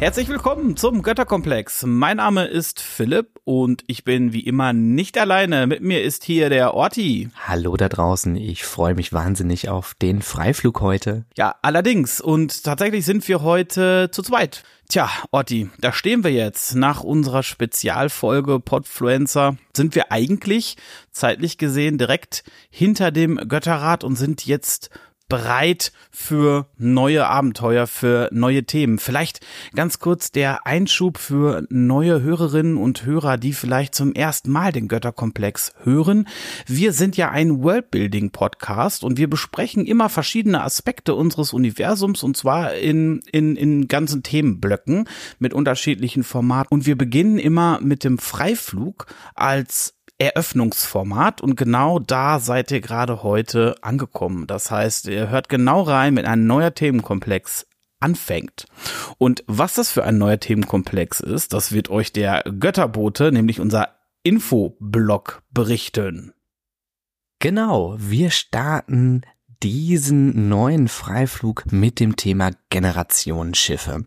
Herzlich willkommen zum Götterkomplex. Mein Name ist Philipp und ich bin wie immer nicht alleine. Mit mir ist hier der Orti. Hallo da draußen. Ich freue mich wahnsinnig auf den Freiflug heute. Ja, allerdings. Und tatsächlich sind wir heute zu zweit. Tja, Orti, da stehen wir jetzt. Nach unserer Spezialfolge Podfluencer sind wir eigentlich zeitlich gesehen direkt hinter dem Götterrad und sind jetzt bereit für neue Abenteuer, für neue Themen. Vielleicht ganz kurz der Einschub für neue Hörerinnen und Hörer, die vielleicht zum ersten Mal den Götterkomplex hören. Wir sind ja ein Worldbuilding-Podcast und wir besprechen immer verschiedene Aspekte unseres Universums und zwar in, in, in ganzen Themenblöcken mit unterschiedlichen Formaten. Und wir beginnen immer mit dem Freiflug als Eröffnungsformat und genau da seid ihr gerade heute angekommen. Das heißt, ihr hört genau rein, wenn ein neuer Themenkomplex anfängt. Und was das für ein neuer Themenkomplex ist, das wird euch der Götterbote, nämlich unser Infoblog berichten. Genau, wir starten diesen neuen Freiflug mit dem Thema Generationsschiffe.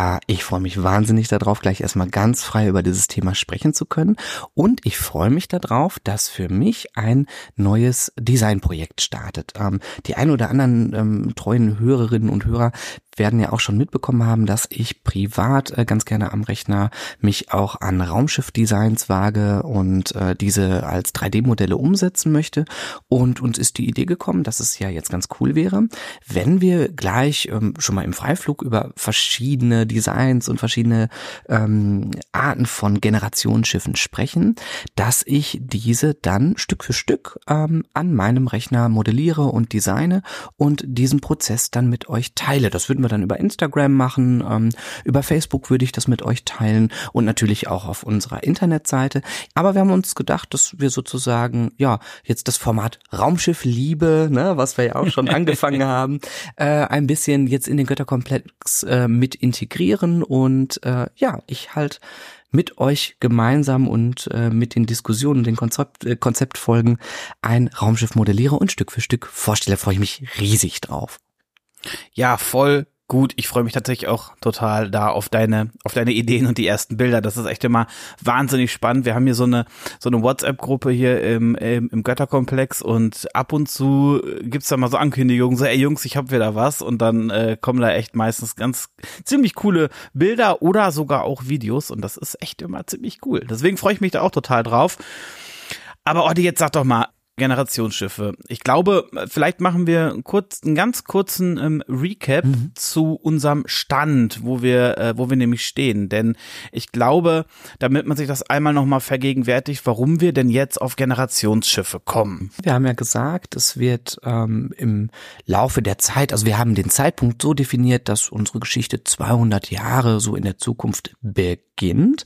Äh, ich freue mich wahnsinnig darauf, gleich erstmal ganz frei über dieses Thema sprechen zu können. Und ich freue mich darauf, dass für mich ein neues Designprojekt startet. Ähm, die ein oder anderen ähm, treuen Hörerinnen und Hörer werden ja auch schon mitbekommen haben, dass ich privat äh, ganz gerne am Rechner mich auch an Raumschiffdesigns wage und äh, diese als 3D-Modelle umsetzen möchte. Und uns ist die Idee gekommen, dass es ja jetzt ganz cool wäre, wenn wir gleich ähm, schon mal im Freiflug über verschiedene Designs und verschiedene ähm, Arten von Generationsschiffen sprechen, dass ich diese dann Stück für Stück ähm, an meinem Rechner modelliere und designe und diesen Prozess dann mit euch teile. Das würden wir dann über Instagram machen, ähm, über Facebook würde ich das mit euch teilen und natürlich auch auf unserer Internetseite. Aber wir haben uns gedacht, dass wir sozusagen, ja, jetzt das Format Raumschiff Liebe, ne, was wir ja auch schon angefangen haben, äh, ein bisschen jetzt in den Götterkomplex äh, mit integrieren und äh, ja, ich halt mit euch gemeinsam und äh, mit den Diskussionen, den Konzept, äh, Konzeptfolgen ein Raumschiff modelliere und Stück für Stück vorstelle, freue ich mich riesig drauf. Ja, voll gut. Ich freue mich tatsächlich auch total da auf deine, auf deine Ideen und die ersten Bilder. Das ist echt immer wahnsinnig spannend. Wir haben hier so eine, so eine WhatsApp-Gruppe hier im, im, im Götterkomplex und ab und zu gibt's da mal so Ankündigungen, so, ey Jungs, ich hab wieder was und dann äh, kommen da echt meistens ganz ziemlich coole Bilder oder sogar auch Videos und das ist echt immer ziemlich cool. Deswegen freue ich mich da auch total drauf. Aber Oddi, jetzt sag doch mal, Generationsschiffe. Ich glaube, vielleicht machen wir kurz, einen ganz kurzen ähm, Recap mhm. zu unserem Stand, wo wir, äh, wo wir nämlich stehen. Denn ich glaube, damit man sich das einmal nochmal vergegenwärtigt, warum wir denn jetzt auf Generationsschiffe kommen. Wir haben ja gesagt, es wird ähm, im Laufe der Zeit, also wir haben den Zeitpunkt so definiert, dass unsere Geschichte 200 Jahre so in der Zukunft beginnt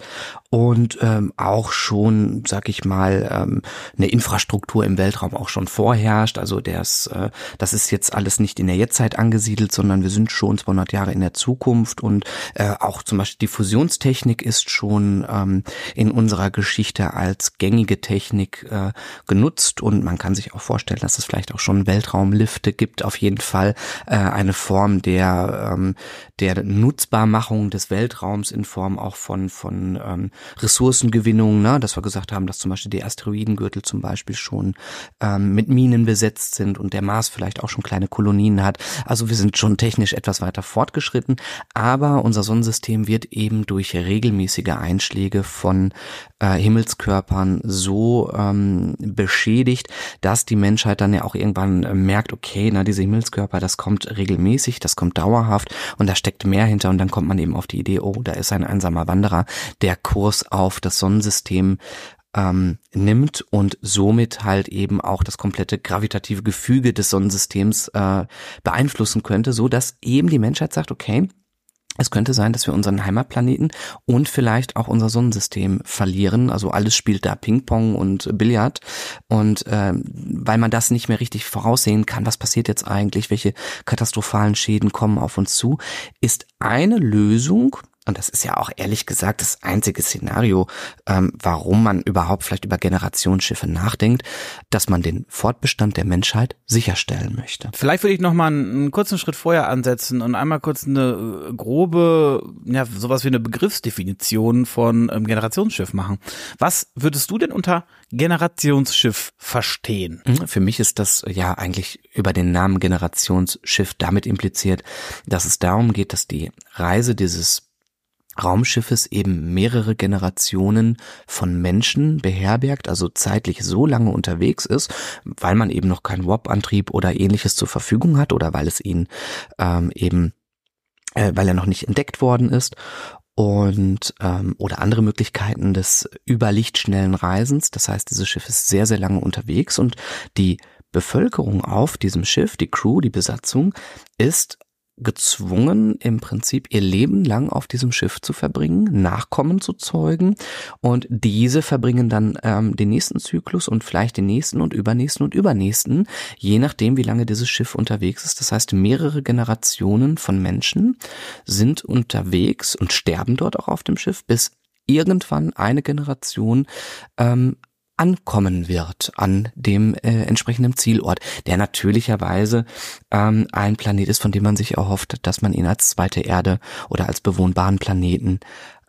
und ähm, auch schon, sag ich mal, ähm, eine Infrastruktur im Weltraum auch schon vorherrscht. Also das, äh, das ist jetzt alles nicht in der Jetztzeit angesiedelt, sondern wir sind schon 200 Jahre in der Zukunft und äh, auch zum Beispiel die Fusionstechnik ist schon ähm, in unserer Geschichte als gängige Technik äh, genutzt und man kann sich auch vorstellen, dass es vielleicht auch schon Weltraumlifte gibt. Auf jeden Fall äh, eine Form der ähm, der Nutzbarmachung des Weltraums in Form auch von von ähm, Ressourcengewinnung, ne? dass wir gesagt haben, dass zum Beispiel die Asteroidengürtel zum Beispiel schon ähm, mit Minen besetzt sind und der Mars vielleicht auch schon kleine Kolonien hat. Also wir sind schon technisch etwas weiter fortgeschritten, aber unser Sonnensystem wird eben durch regelmäßige Einschläge von äh, Himmelskörpern so ähm, beschädigt, dass die Menschheit dann ja auch irgendwann äh, merkt, okay, na diese Himmelskörper, das kommt regelmäßig, das kommt dauerhaft und da steckt mehr hinter und dann kommt man eben auf die Idee, oh, da ist ein einsamer Wanderer, der Kurs auf das Sonnensystem ähm, nimmt und somit halt eben auch das komplette gravitative Gefüge des Sonnensystems äh, beeinflussen könnte, so dass eben die Menschheit sagt, okay, es könnte sein, dass wir unseren Heimatplaneten und vielleicht auch unser Sonnensystem verlieren. Also alles spielt da Ping-Pong und Billard. Und äh, weil man das nicht mehr richtig voraussehen kann, was passiert jetzt eigentlich, welche katastrophalen Schäden kommen auf uns zu, ist eine Lösung, und das ist ja auch ehrlich gesagt das einzige Szenario, ähm, warum man überhaupt vielleicht über Generationsschiffe nachdenkt, dass man den Fortbestand der Menschheit sicherstellen möchte. Vielleicht würde ich noch mal einen, einen kurzen Schritt vorher ansetzen und einmal kurz eine äh, grobe, ja, sowas wie eine Begriffsdefinition von ähm, Generationsschiff machen. Was würdest du denn unter Generationsschiff verstehen? Mhm, für mich ist das ja eigentlich über den Namen Generationsschiff damit impliziert, dass es darum geht, dass die Reise dieses Raumschiffes eben mehrere Generationen von Menschen beherbergt, also zeitlich so lange unterwegs ist, weil man eben noch keinen Warp-Antrieb oder ähnliches zur Verfügung hat oder weil es ihn ähm, eben, äh, weil er noch nicht entdeckt worden ist und ähm, oder andere Möglichkeiten des überlichtschnellen Reisens. Das heißt, dieses Schiff ist sehr, sehr lange unterwegs und die Bevölkerung auf diesem Schiff, die Crew, die Besatzung, ist gezwungen, im Prinzip ihr Leben lang auf diesem Schiff zu verbringen, Nachkommen zu zeugen und diese verbringen dann ähm, den nächsten Zyklus und vielleicht den nächsten und übernächsten und übernächsten, je nachdem, wie lange dieses Schiff unterwegs ist. Das heißt, mehrere Generationen von Menschen sind unterwegs und sterben dort auch auf dem Schiff, bis irgendwann eine Generation ähm, ankommen wird an dem äh, entsprechenden Zielort, der natürlicherweise ähm, ein Planet ist, von dem man sich erhofft, dass man ihn als zweite Erde oder als bewohnbaren Planeten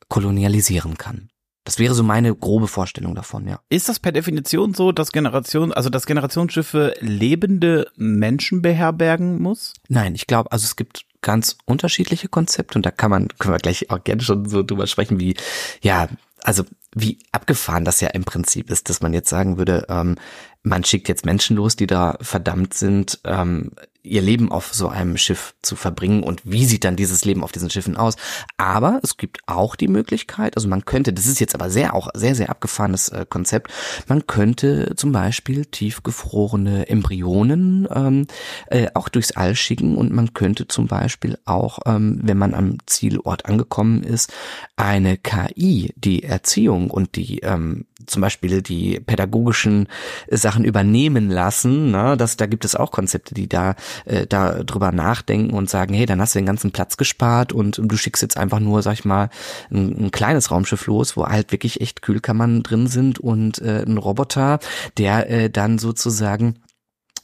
kolonialisieren kann. Das wäre so meine grobe Vorstellung davon, ja. Ist das per Definition so, dass Generation, also dass Generationsschiffe lebende Menschen beherbergen muss? Nein, ich glaube, also es gibt ganz unterschiedliche Konzepte und da kann man, können wir gleich auch gerne schon so drüber sprechen, wie, ja, also wie abgefahren das ja im Prinzip ist, dass man jetzt sagen würde, ähm, man schickt jetzt Menschen los, die da verdammt sind, ähm, ihr Leben auf so einem Schiff zu verbringen und wie sieht dann dieses Leben auf diesen Schiffen aus. Aber es gibt auch die Möglichkeit, also man könnte, das ist jetzt aber sehr auch sehr, sehr abgefahrenes äh, Konzept, man könnte zum Beispiel tiefgefrorene Embryonen ähm, äh, auch durchs All schicken und man könnte zum Beispiel auch, ähm, wenn man am Zielort angekommen ist, eine KI, die Erziehung und die ähm, zum Beispiel die pädagogischen Sachen übernehmen lassen. Ne? Das, da gibt es auch Konzepte, die da, äh, da drüber nachdenken und sagen, hey, dann hast du den ganzen Platz gespart und du schickst jetzt einfach nur, sag ich mal, ein, ein kleines Raumschiff los, wo halt wirklich echt Kühlkammern drin sind und äh, ein Roboter, der äh, dann sozusagen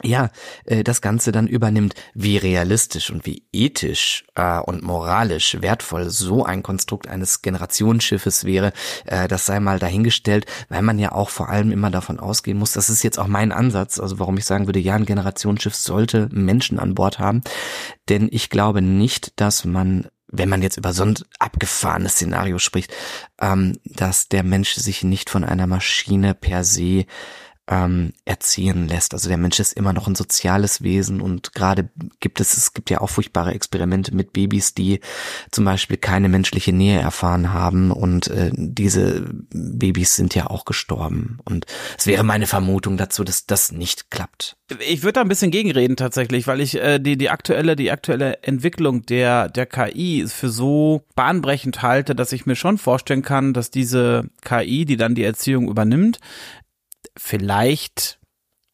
ja, äh, das Ganze dann übernimmt, wie realistisch und wie ethisch äh, und moralisch wertvoll so ein Konstrukt eines Generationsschiffes wäre, äh, das sei mal dahingestellt, weil man ja auch vor allem immer davon ausgehen muss, das ist jetzt auch mein Ansatz, also warum ich sagen würde, ja, ein Generationsschiff sollte Menschen an Bord haben, denn ich glaube nicht, dass man wenn man jetzt über so ein abgefahrenes Szenario spricht, ähm, dass der Mensch sich nicht von einer Maschine per se ähm, erziehen lässt. Also der Mensch ist immer noch ein soziales Wesen und gerade gibt es, es gibt ja auch furchtbare Experimente mit Babys, die zum Beispiel keine menschliche Nähe erfahren haben und äh, diese Babys sind ja auch gestorben. Und es wäre meine Vermutung dazu, dass das nicht klappt. Ich würde da ein bisschen gegenreden tatsächlich, weil ich äh, die die aktuelle die aktuelle Entwicklung der der KI für so bahnbrechend halte, dass ich mir schon vorstellen kann, dass diese KI, die dann die Erziehung übernimmt, vielleicht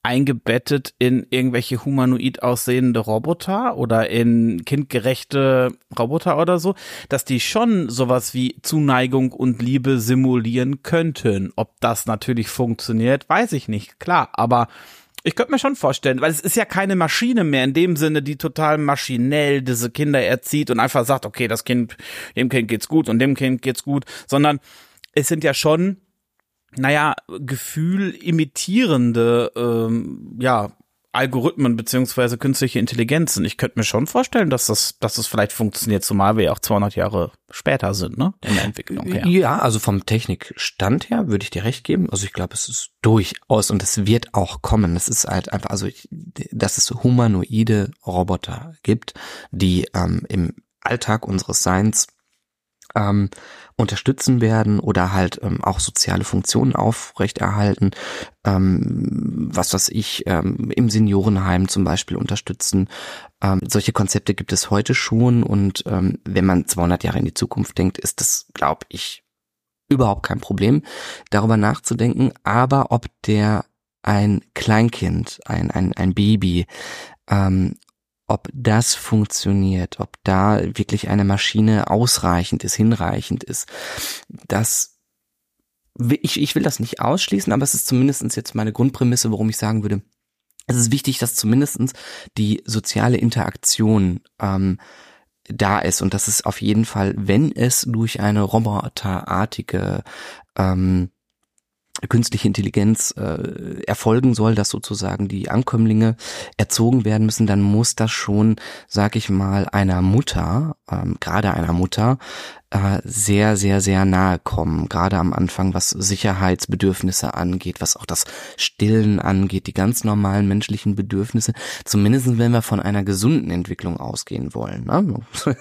eingebettet in irgendwelche humanoid aussehende Roboter oder in kindgerechte Roboter oder so, dass die schon sowas wie Zuneigung und Liebe simulieren könnten. Ob das natürlich funktioniert, weiß ich nicht, klar, aber ich könnte mir schon vorstellen, weil es ist ja keine Maschine mehr in dem Sinne, die total maschinell diese Kinder erzieht und einfach sagt, okay, das Kind, dem Kind geht's gut und dem Kind geht's gut, sondern es sind ja schon naja, Gefühl imitierende, ähm, ja, Algorithmen beziehungsweise künstliche Intelligenzen. Ich könnte mir schon vorstellen, dass das, dass das vielleicht funktioniert, zumal wir ja auch 200 Jahre später sind, ne, in der Entwicklung her. Ja, also vom Technikstand her würde ich dir recht geben. Also ich glaube, es ist durchaus und es wird auch kommen. Es ist halt einfach, also ich, dass es humanoide Roboter gibt, die ähm, im Alltag unseres Seins ähm, unterstützen werden oder halt ähm, auch soziale Funktionen aufrechterhalten, ähm, was was ich ähm, im Seniorenheim zum Beispiel unterstützen. Ähm, solche Konzepte gibt es heute schon und ähm, wenn man 200 Jahre in die Zukunft denkt, ist das, glaube ich, überhaupt kein Problem, darüber nachzudenken. Aber ob der ein Kleinkind, ein ein ein Baby ähm, ob das funktioniert, ob da wirklich eine Maschine ausreichend ist, hinreichend ist, das ich, ich will das nicht ausschließen, aber es ist zumindestens jetzt meine Grundprämisse, warum ich sagen würde, es ist wichtig, dass zumindestens die soziale Interaktion ähm, da ist und das ist auf jeden Fall, wenn es durch eine roboterartige ähm, künstliche Intelligenz äh, erfolgen soll, dass sozusagen die Ankömmlinge erzogen werden müssen, dann muss das schon, sag ich mal, einer Mutter, ähm, gerade einer Mutter, äh, sehr, sehr, sehr nahe kommen, gerade am Anfang, was Sicherheitsbedürfnisse angeht, was auch das Stillen angeht, die ganz normalen menschlichen Bedürfnisse, zumindest wenn wir von einer gesunden Entwicklung ausgehen wollen. Ne?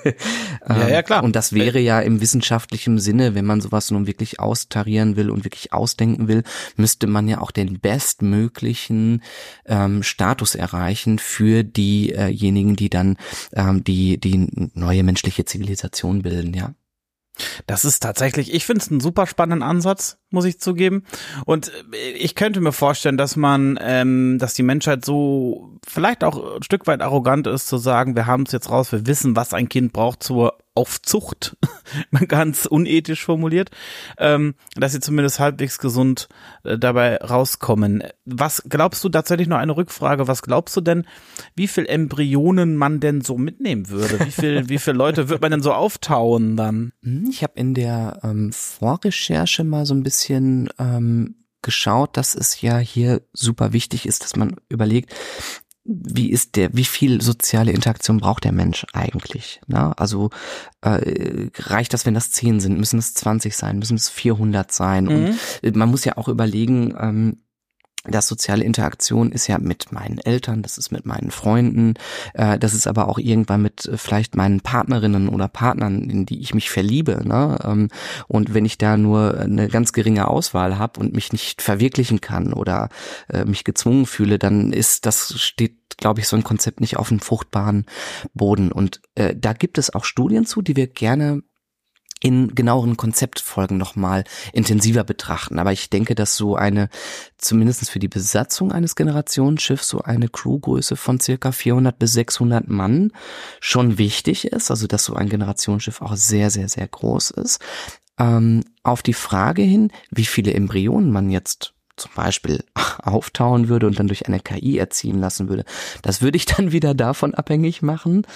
ja, ja, klar. Und das wäre ja im wissenschaftlichen Sinne, wenn man sowas nun wirklich austarieren will und wirklich ausdenken will, müsste man ja auch den bestmöglichen ähm, Status erreichen für diejenigen, die dann ähm, die, die neue menschliche Zivilisation bilden, ja. Das ist tatsächlich, ich finde es einen super spannenden Ansatz, muss ich zugeben. Und äh, ich könnte mir vorstellen, dass man, ähm, dass die Menschheit so vielleicht auch ein Stück weit arrogant ist, zu sagen, wir haben es jetzt raus, wir wissen, was ein Kind braucht zur auf Zucht, ganz unethisch formuliert, ähm, dass sie zumindest halbwegs gesund äh, dabei rauskommen. Was glaubst du, tatsächlich noch eine Rückfrage, was glaubst du denn, wie viel Embryonen man denn so mitnehmen würde? Wie viel, wie viele Leute wird man denn so auftauen dann? Hm, ich habe in der ähm, Vorrecherche mal so ein bisschen ähm, geschaut, dass es ja hier super wichtig ist, dass man überlegt, wie ist der, wie viel soziale Interaktion braucht der Mensch eigentlich? Ne? Also äh, reicht das, wenn das zehn sind? Müssen es 20 sein? Müssen es 400 sein? Mhm. Und man muss ja auch überlegen, ähm, das soziale Interaktion ist ja mit meinen Eltern, das ist mit meinen Freunden, äh, das ist aber auch irgendwann mit äh, vielleicht meinen Partnerinnen oder Partnern, in die ich mich verliebe. Ne? Ähm, und wenn ich da nur eine ganz geringe Auswahl habe und mich nicht verwirklichen kann oder äh, mich gezwungen fühle, dann ist das steht glaube ich, so ein Konzept nicht auf einem fruchtbaren Boden. Und äh, da gibt es auch Studien zu, die wir gerne in genaueren Konzeptfolgen nochmal intensiver betrachten. Aber ich denke, dass so eine, zumindestens für die Besatzung eines Generationsschiffs, so eine Crewgröße von circa 400 bis 600 Mann schon wichtig ist. Also, dass so ein Generationsschiff auch sehr, sehr, sehr groß ist. Ähm, auf die Frage hin, wie viele Embryonen man jetzt zum Beispiel auftauen würde und dann durch eine KI erziehen lassen würde. Das würde ich dann wieder davon abhängig machen,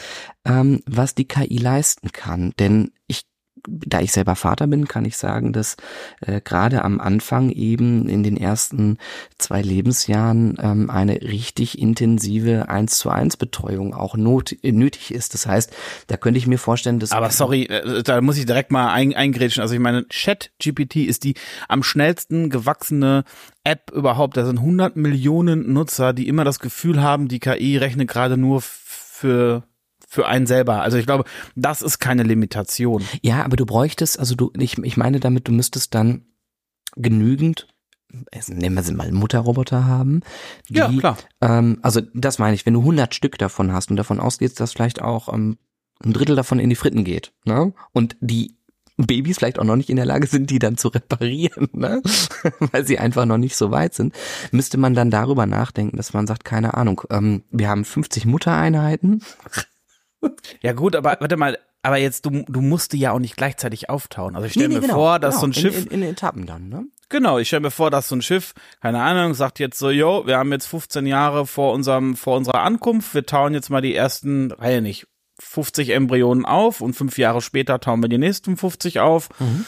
ähm, was die KI leisten kann. Denn ich da ich selber Vater bin, kann ich sagen, dass äh, gerade am Anfang eben in den ersten zwei Lebensjahren ähm, eine richtig intensive eins zu eins Betreuung auch not, äh, nötig ist. Das heißt, da könnte ich mir vorstellen, dass aber sorry, äh, da muss ich direkt mal ein, eingrätschen. Also ich meine, Chat GPT ist die am schnellsten gewachsene App überhaupt. Da sind 100 Millionen Nutzer, die immer das Gefühl haben, die KI rechnet gerade nur für für einen selber. Also ich glaube, das ist keine Limitation. Ja, aber du bräuchtest, also du, ich, ich meine damit, du müsstest dann genügend nehmen wir sie mal Mutterroboter haben. Die, ja, klar. Ähm, also das meine ich, wenn du 100 Stück davon hast und davon ausgehst, dass vielleicht auch ähm, ein Drittel davon in die Fritten geht, ne? Und die Babys vielleicht auch noch nicht in der Lage sind, die dann zu reparieren, ne? weil sie einfach noch nicht so weit sind, müsste man dann darüber nachdenken, dass man sagt, keine Ahnung, ähm, wir haben 50 Muttereinheiten, ja gut, aber warte mal, aber jetzt, du, du musst die ja auch nicht gleichzeitig auftauen. Also ich stelle nee, nee, mir genau, vor, dass genau, so ein Schiff. In, in, in Etappen dann, ne? Genau, ich stelle mir vor, dass so ein Schiff, keine Ahnung, sagt jetzt so, yo, wir haben jetzt 15 Jahre vor unserem, vor unserer Ankunft, wir tauen jetzt mal die ersten, weiß nicht, 50 Embryonen auf und fünf Jahre später tauen wir die nächsten 50 auf. Mhm.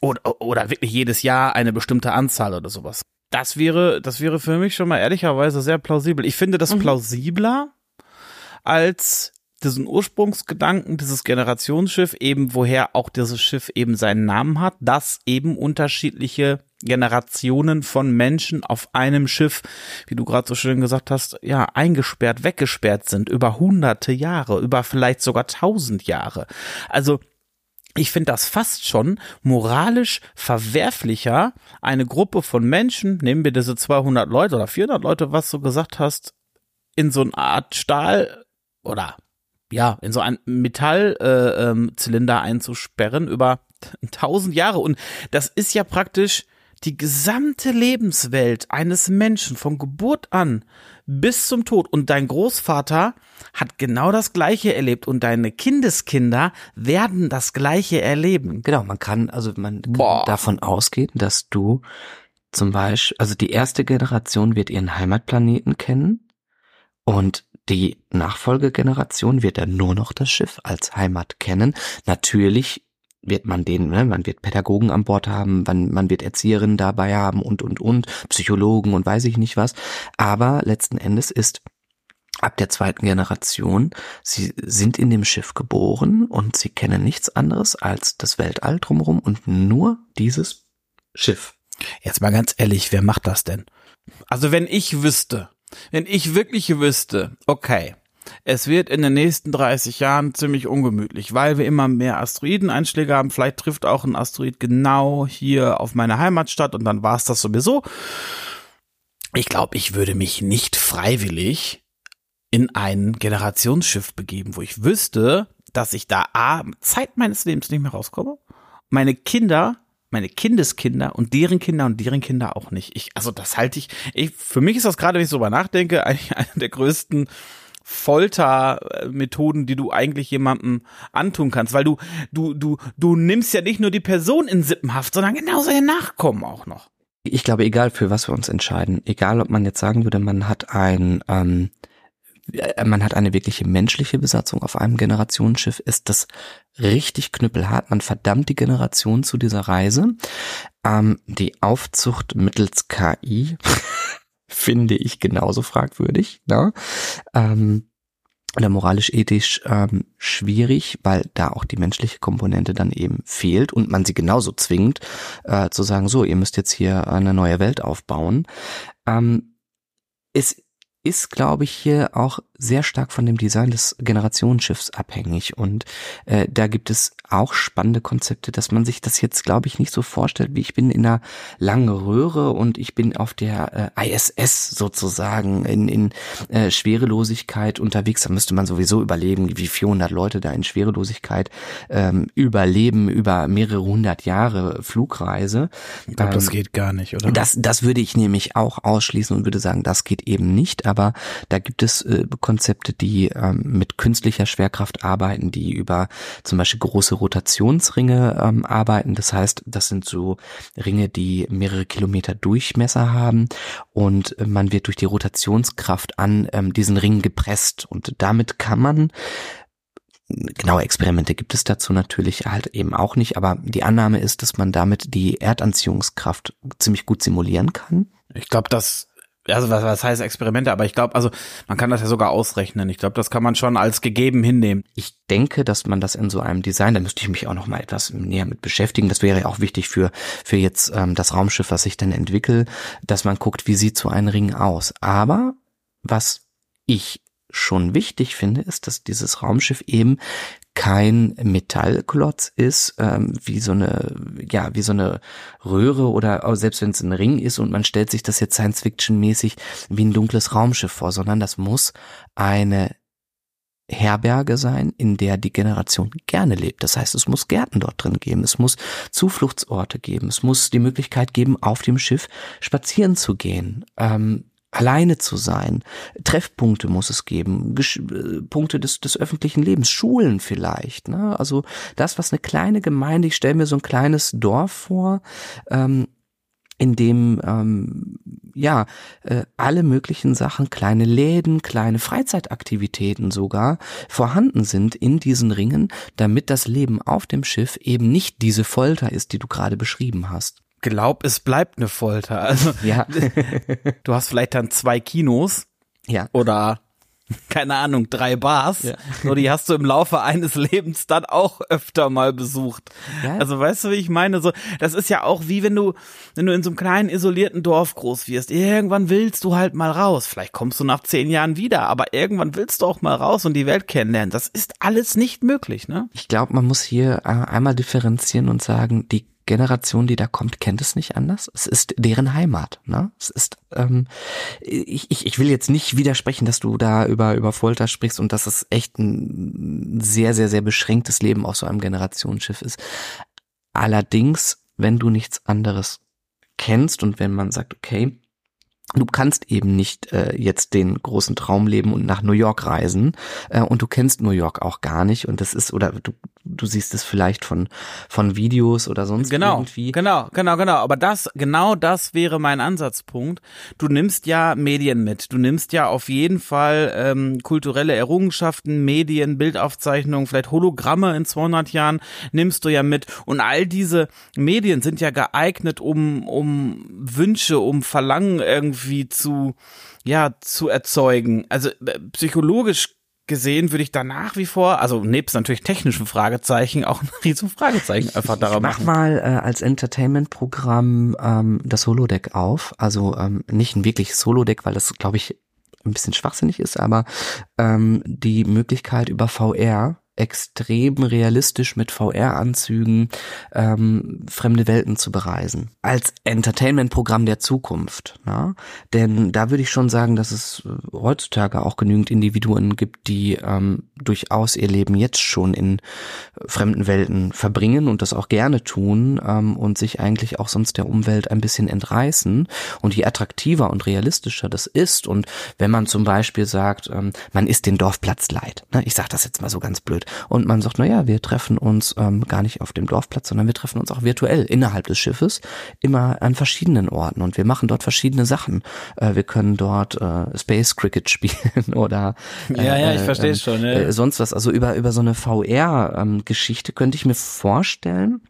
Oder, oder wirklich jedes Jahr eine bestimmte Anzahl oder sowas. Das wäre, das wäre für mich schon mal ehrlicherweise sehr plausibel. Ich finde das mhm. plausibler als diesen Ursprungsgedanken, dieses Generationsschiff, eben woher auch dieses Schiff eben seinen Namen hat, dass eben unterschiedliche Generationen von Menschen auf einem Schiff, wie du gerade so schön gesagt hast, ja, eingesperrt, weggesperrt sind, über hunderte Jahre, über vielleicht sogar tausend Jahre. Also, ich finde das fast schon moralisch verwerflicher, eine Gruppe von Menschen, nehmen wir diese 200 Leute oder 400 Leute, was du gesagt hast, in so eine Art Stahl oder ja, in so einen Metallzylinder äh, ähm, einzusperren über tausend Jahre. Und das ist ja praktisch die gesamte Lebenswelt eines Menschen von Geburt an bis zum Tod. Und dein Großvater hat genau das Gleiche erlebt und deine Kindeskinder werden das Gleiche erleben. Genau, man kann, also man kann davon ausgehen, dass du zum Beispiel, also die erste Generation wird ihren Heimatplaneten kennen und die Nachfolgegeneration wird dann nur noch das Schiff als Heimat kennen. Natürlich wird man den, ne, man wird Pädagogen an Bord haben, man, man wird Erzieherinnen dabei haben und, und, und, Psychologen und weiß ich nicht was. Aber letzten Endes ist ab der zweiten Generation, sie sind in dem Schiff geboren und sie kennen nichts anderes als das Weltall drumherum und nur dieses Schiff. Jetzt mal ganz ehrlich, wer macht das denn? Also wenn ich wüsste, wenn ich wirklich wüsste, okay, es wird in den nächsten 30 Jahren ziemlich ungemütlich, weil wir immer mehr Asteroideneinschläge haben. Vielleicht trifft auch ein Asteroid genau hier auf meine Heimatstadt und dann war es das sowieso. Ich glaube, ich würde mich nicht freiwillig in ein Generationsschiff begeben, wo ich wüsste, dass ich da A, Zeit meines Lebens nicht mehr rauskomme, meine Kinder meine Kindeskinder und deren Kinder und deren Kinder auch nicht. Ich, also das halte ich, ich, für mich ist das gerade, wenn ich so drüber nachdenke, eigentlich eine der größten Foltermethoden, die du eigentlich jemandem antun kannst, weil du, du, du, du nimmst ja nicht nur die Person in Sippenhaft, sondern genauso ihr Nachkommen auch noch. Ich glaube, egal für was wir uns entscheiden, egal ob man jetzt sagen würde, man hat ein, ähm, man hat eine wirkliche menschliche Besatzung auf einem Generationsschiff, ist das richtig knüppelhart. Man verdammt die Generation zu dieser Reise. Ähm, die Aufzucht mittels KI finde ich genauso fragwürdig. Ne? Ähm, oder moralisch-ethisch ähm, schwierig, weil da auch die menschliche Komponente dann eben fehlt und man sie genauso zwingt, äh, zu sagen, so, ihr müsst jetzt hier eine neue Welt aufbauen. Ähm, es ist, glaube ich, hier auch sehr stark von dem Design des Generationsschiffs abhängig. Und äh, da gibt es auch spannende Konzepte, dass man sich das jetzt, glaube ich, nicht so vorstellt, wie ich bin in einer langen Röhre und ich bin auf der äh, ISS sozusagen in, in äh, Schwerelosigkeit unterwegs. Da müsste man sowieso überleben, wie 400 Leute da in Schwerelosigkeit ähm, überleben über mehrere hundert Jahre Flugreise. Ich glaube, ähm, das geht gar nicht, oder? Das, das würde ich nämlich auch ausschließen und würde sagen, das geht eben nicht. Aber da gibt es äh, Konzepte, die ähm, mit künstlicher Schwerkraft arbeiten, die über zum Beispiel große Rotationsringe ähm, arbeiten. Das heißt, das sind so Ringe, die mehrere Kilometer Durchmesser haben und äh, man wird durch die Rotationskraft an ähm, diesen Ring gepresst und damit kann man Genaue Experimente gibt es dazu natürlich halt eben auch nicht, aber die Annahme ist, dass man damit die Erdanziehungskraft ziemlich gut simulieren kann. Ich glaube, das also was, was heißt Experimente, aber ich glaube, also man kann das ja sogar ausrechnen. Ich glaube, das kann man schon als gegeben hinnehmen. Ich denke, dass man das in so einem Design, da müsste ich mich auch noch mal etwas näher mit beschäftigen. Das wäre ja auch wichtig für für jetzt ähm, das Raumschiff, was ich dann entwickle, dass man guckt, wie sieht so ein Ring aus. Aber was ich schon wichtig finde, ist, dass dieses Raumschiff eben kein Metallklotz ist, ähm, wie so eine, ja, wie so eine Röhre oder selbst wenn es ein Ring ist und man stellt sich das jetzt Science-Fiction-mäßig wie ein dunkles Raumschiff vor, sondern das muss eine Herberge sein, in der die Generation gerne lebt. Das heißt, es muss Gärten dort drin geben, es muss Zufluchtsorte geben, es muss die Möglichkeit geben, auf dem Schiff spazieren zu gehen. Ähm, alleine zu sein. Treffpunkte muss es geben, Gesch äh, Punkte des, des öffentlichen Lebens, Schulen vielleicht. Ne? Also das, was eine kleine Gemeinde, ich stelle mir so ein kleines Dorf vor, ähm, in dem ähm, ja äh, alle möglichen Sachen, kleine Läden, kleine Freizeitaktivitäten sogar vorhanden sind in diesen Ringen, damit das Leben auf dem Schiff eben nicht diese Folter ist, die du gerade beschrieben hast glaub, es bleibt eine Folter. Also ja. du hast vielleicht dann zwei Kinos. Ja. Oder keine Ahnung, drei Bars. Ja. Nur die hast du im Laufe eines Lebens dann auch öfter mal besucht. Ja. Also weißt du, wie ich meine? So, das ist ja auch wie wenn du, wenn du in so einem kleinen isolierten Dorf groß wirst. Irgendwann willst du halt mal raus. Vielleicht kommst du nach zehn Jahren wieder, aber irgendwann willst du auch mal raus und die Welt kennenlernen. Das ist alles nicht möglich, ne? Ich glaube, man muss hier äh, einmal differenzieren und sagen, die Generation, die da kommt, kennt es nicht anders. Es ist deren Heimat. Ne? Es ist, ähm, ich, ich, ich will jetzt nicht widersprechen, dass du da über, über Folter sprichst und dass es echt ein sehr, sehr, sehr beschränktes Leben auf so einem Generationsschiff ist. Allerdings, wenn du nichts anderes kennst und wenn man sagt, okay, du kannst eben nicht äh, jetzt den großen Traum leben und nach New York reisen äh, und du kennst New York auch gar nicht und das ist oder du du siehst es vielleicht von von Videos oder sonst genau, irgendwie. Genau, genau, genau. Aber das genau das wäre mein Ansatzpunkt. Du nimmst ja Medien mit. Du nimmst ja auf jeden Fall ähm, kulturelle Errungenschaften, Medien, Bildaufzeichnungen, vielleicht Hologramme in 200 Jahren nimmst du ja mit. Und all diese Medien sind ja geeignet, um um Wünsche, um Verlangen irgendwie zu ja zu erzeugen. Also äh, psychologisch gesehen würde ich da nach wie vor, also nebst natürlich technischen Fragezeichen, auch ein riesen Fragezeichen einfach daran machen. Ich mach mal äh, als Entertainment-Programm ähm, das Holodeck auf. Also ähm, nicht ein wirkliches Holodeck, weil das, glaube ich, ein bisschen schwachsinnig ist, aber ähm, die Möglichkeit über VR extrem realistisch mit VR-Anzügen ähm, fremde Welten zu bereisen. Als Entertainment-Programm der Zukunft. Na? Denn da würde ich schon sagen, dass es äh, heutzutage auch genügend Individuen gibt, die ähm, durchaus ihr Leben jetzt schon in äh, fremden Welten verbringen und das auch gerne tun ähm, und sich eigentlich auch sonst der Umwelt ein bisschen entreißen. Und je attraktiver und realistischer das ist und wenn man zum Beispiel sagt, ähm, man ist den Dorfplatz leid. Ne? Ich sage das jetzt mal so ganz blöd und man sagt, na ja, wir treffen uns ähm, gar nicht auf dem Dorfplatz, sondern wir treffen uns auch virtuell innerhalb des Schiffes, immer an verschiedenen Orten und wir machen dort verschiedene Sachen. Äh, wir können dort äh, Space Cricket spielen oder äh, ja, ja, ich verstehe äh, schon. Ja. Äh, sonst was. Also über über so eine VR-Geschichte ähm, könnte ich mir vorstellen,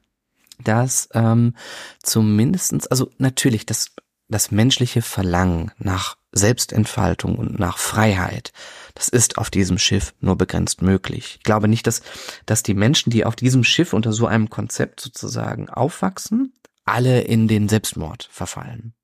dass ähm, zumindestens, also natürlich das das menschliche Verlangen nach Selbstentfaltung und nach Freiheit, das ist auf diesem Schiff nur begrenzt möglich. Ich glaube nicht, dass, dass die Menschen, die auf diesem Schiff unter so einem Konzept sozusagen aufwachsen, alle in den Selbstmord verfallen.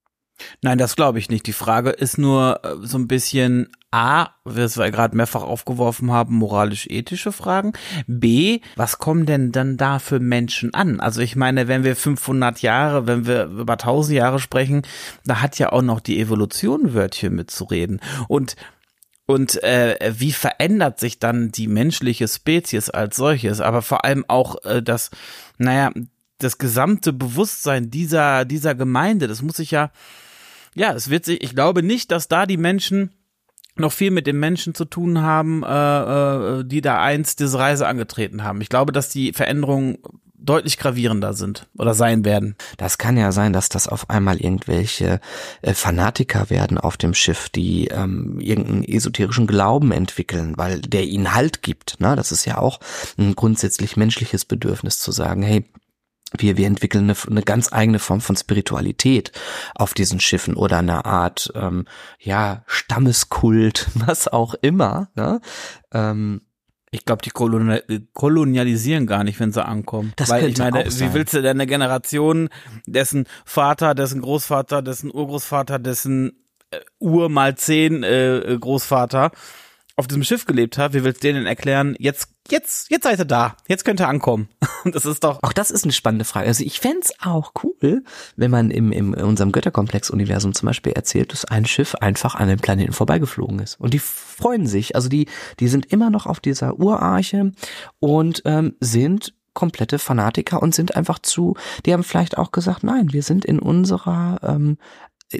Nein, das glaube ich nicht. Die Frage ist nur äh, so ein bisschen A, was wir gerade mehrfach aufgeworfen haben, moralisch-ethische Fragen. B, was kommen denn dann da für Menschen an? Also ich meine, wenn wir 500 Jahre, wenn wir über 1000 Jahre sprechen, da hat ja auch noch die Evolution Wörtchen mitzureden. Und und äh, wie verändert sich dann die menschliche Spezies als solches, aber vor allem auch äh, das, naja, das gesamte Bewusstsein dieser, dieser Gemeinde, das muss sich ja, ja, es wird sich, ich glaube nicht, dass da die Menschen noch viel mit den Menschen zu tun haben, äh, äh, die da einst diese Reise angetreten haben. Ich glaube, dass die Veränderungen deutlich gravierender sind oder sein werden. Das kann ja sein, dass das auf einmal irgendwelche äh, Fanatiker werden auf dem Schiff, die ähm, irgendeinen esoterischen Glauben entwickeln, weil der ihnen Halt gibt. Ne? Das ist ja auch ein grundsätzlich menschliches Bedürfnis zu sagen, hey, wir, wir entwickeln eine, eine ganz eigene Form von Spiritualität auf diesen Schiffen oder eine Art, ähm, ja, Stammeskult, was auch immer. Ne? Ähm, ich glaube, die kolonialisieren gar nicht, wenn sie ankommen. Das Weil ich meine, wie willst du denn eine Generation, dessen Vater, dessen Großvater, dessen Urgroßvater, dessen äh, Ur mal zehn äh, Großvater auf diesem Schiff gelebt hat, wie willst du denen erklären, jetzt, jetzt, jetzt seid ihr da, jetzt könnt ihr ankommen. das ist doch. Auch das ist eine spannende Frage. Also ich fände auch cool, wenn man im, im in unserem Götterkomplex-Universum zum Beispiel erzählt, dass ein Schiff einfach an den Planeten vorbeigeflogen ist. Und die freuen sich, also die, die sind immer noch auf dieser Urarche und ähm, sind komplette Fanatiker und sind einfach zu, die haben vielleicht auch gesagt, nein, wir sind in unserer ähm,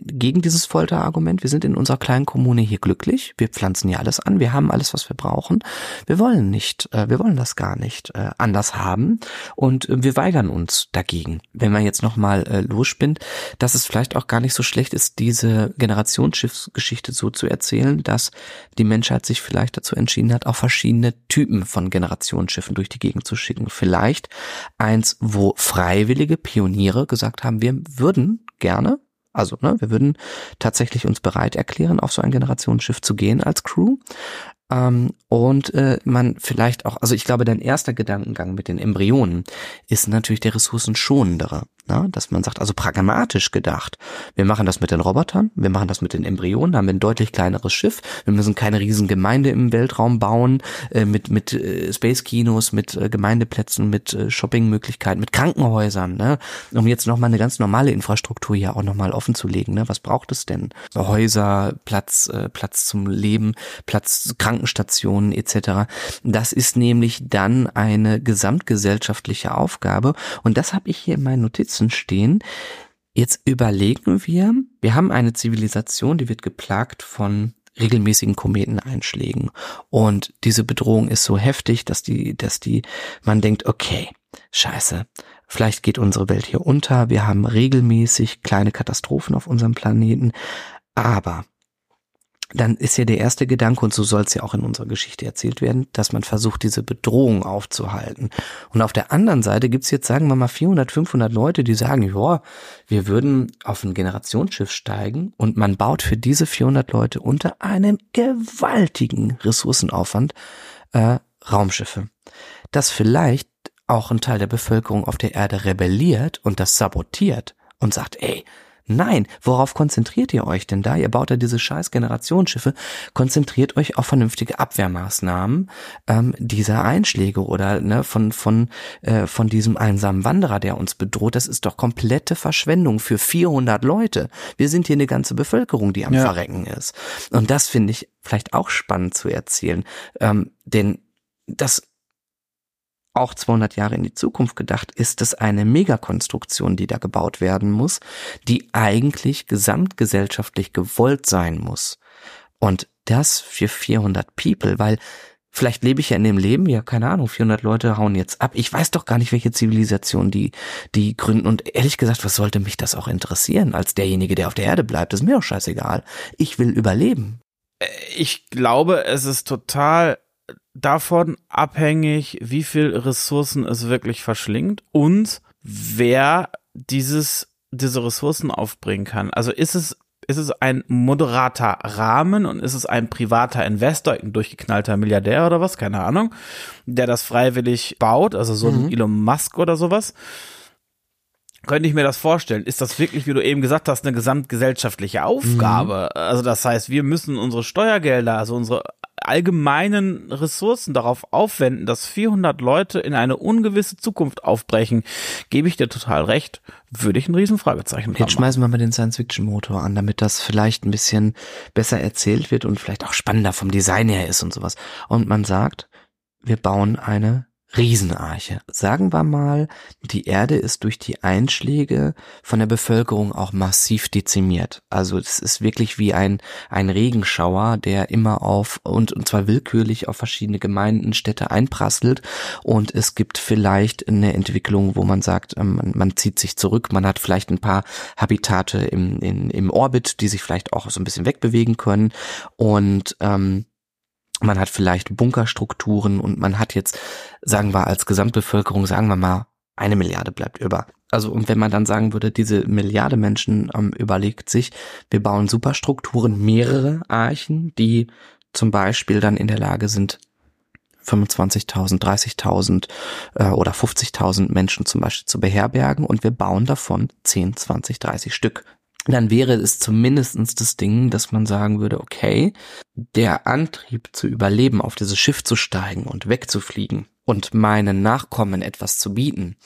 gegen dieses Folterargument. Wir sind in unserer kleinen Kommune hier glücklich. Wir pflanzen hier alles an. Wir haben alles, was wir brauchen. Wir wollen nicht, äh, wir wollen das gar nicht äh, anders haben und äh, wir weigern uns dagegen. Wenn man jetzt nochmal äh, losspinnt, dass es vielleicht auch gar nicht so schlecht ist, diese Generationsschiffsgeschichte so zu erzählen, dass die Menschheit sich vielleicht dazu entschieden hat, auch verschiedene Typen von Generationsschiffen durch die Gegend zu schicken. Vielleicht eins, wo freiwillige Pioniere gesagt haben, wir würden gerne also, ne, wir würden tatsächlich uns bereit erklären, auf so ein Generationsschiff zu gehen als Crew. Ähm, und äh, man vielleicht auch, also ich glaube, dein erster Gedankengang mit den Embryonen ist natürlich der ressourcenschonendere. Na, dass man sagt, also pragmatisch gedacht, wir machen das mit den Robotern, wir machen das mit den Embryonen, haben wir ein deutlich kleineres Schiff, wir müssen keine riesen Gemeinde im Weltraum bauen, äh, mit, mit äh, Space-Kinos, mit äh, Gemeindeplätzen, mit äh, Shoppingmöglichkeiten, mit Krankenhäusern, ne? um jetzt nochmal eine ganz normale Infrastruktur hier auch nochmal offen zu legen. Ne? Was braucht es denn? Häuser, Platz, äh, Platz zum Leben, Platz, Krankenstationen etc. Das ist nämlich dann eine gesamtgesellschaftliche Aufgabe und das habe ich hier in meinen Notizen stehen, Jetzt überlegen wir, wir haben eine Zivilisation, die wird geplagt von regelmäßigen Kometeneinschlägen. Und diese Bedrohung ist so heftig, dass die, dass die, man denkt, okay, scheiße, vielleicht geht unsere Welt hier unter, wir haben regelmäßig kleine Katastrophen auf unserem Planeten, aber dann ist ja der erste Gedanke, und so soll es ja auch in unserer Geschichte erzählt werden, dass man versucht, diese Bedrohung aufzuhalten. Und auf der anderen Seite gibt's jetzt, sagen wir mal, 400, 500 Leute, die sagen, ja, wir würden auf ein Generationsschiff steigen und man baut für diese 400 Leute unter einem gewaltigen Ressourcenaufwand äh, Raumschiffe. Das vielleicht auch ein Teil der Bevölkerung auf der Erde rebelliert und das sabotiert und sagt, ey, Nein, worauf konzentriert ihr euch denn da? Ihr baut ja diese scheiß Generationsschiffe. Konzentriert euch auf vernünftige Abwehrmaßnahmen ähm, dieser Einschläge oder ne, von von äh, von diesem einsamen Wanderer, der uns bedroht. Das ist doch komplette Verschwendung für 400 Leute. Wir sind hier eine ganze Bevölkerung, die am ja. Verrecken ist. Und das finde ich vielleicht auch spannend zu erzählen, ähm, denn das auch 200 Jahre in die Zukunft gedacht, ist es eine Megakonstruktion, die da gebaut werden muss, die eigentlich gesamtgesellschaftlich gewollt sein muss. Und das für 400 People, weil vielleicht lebe ich ja in dem Leben, ja, keine Ahnung, 400 Leute hauen jetzt ab. Ich weiß doch gar nicht, welche Zivilisation die, die gründen. Und ehrlich gesagt, was sollte mich das auch interessieren als derjenige, der auf der Erde bleibt? Ist mir auch scheißegal. Ich will überleben. Ich glaube, es ist total davon abhängig, wie viel Ressourcen es wirklich verschlingt und wer dieses, diese Ressourcen aufbringen kann. Also ist es ist es ein moderater Rahmen und ist es ein privater Investor, ein durchgeknallter Milliardär oder was, keine Ahnung, der das freiwillig baut, also so mhm. ein Elon Musk oder sowas? Könnte ich mir das vorstellen? Ist das wirklich, wie du eben gesagt hast, eine gesamtgesellschaftliche Aufgabe? Mhm. Also das heißt, wir müssen unsere Steuergelder, also unsere allgemeinen Ressourcen darauf aufwenden, dass 400 Leute in eine ungewisse Zukunft aufbrechen, gebe ich dir total recht, würde ich ein Riesenfragezeichen Jetzt schmeißen wir mal den Science-Fiction-Motor an, damit das vielleicht ein bisschen besser erzählt wird und vielleicht auch spannender vom Design her ist und sowas. Und man sagt, wir bauen eine Riesenarche. Sagen wir mal, die Erde ist durch die Einschläge von der Bevölkerung auch massiv dezimiert. Also es ist wirklich wie ein, ein Regenschauer, der immer auf und, und zwar willkürlich auf verschiedene Gemeinden, Städte einprasselt und es gibt vielleicht eine Entwicklung, wo man sagt, ähm, man, man zieht sich zurück, man hat vielleicht ein paar Habitate im, in, im Orbit, die sich vielleicht auch so ein bisschen wegbewegen können und ähm, man hat vielleicht Bunkerstrukturen und man hat jetzt, sagen wir als Gesamtbevölkerung, sagen wir mal, eine Milliarde bleibt über. Also und wenn man dann sagen würde, diese Milliarde Menschen ähm, überlegt sich, wir bauen Superstrukturen, mehrere Archen, die zum Beispiel dann in der Lage sind, 25.000, 30.000 äh, oder 50.000 Menschen zum Beispiel zu beherbergen und wir bauen davon 10, 20, 30 Stück dann wäre es zumindestens das Ding, dass man sagen würde, okay, der Antrieb zu überleben, auf dieses Schiff zu steigen und wegzufliegen und meinen Nachkommen etwas zu bieten,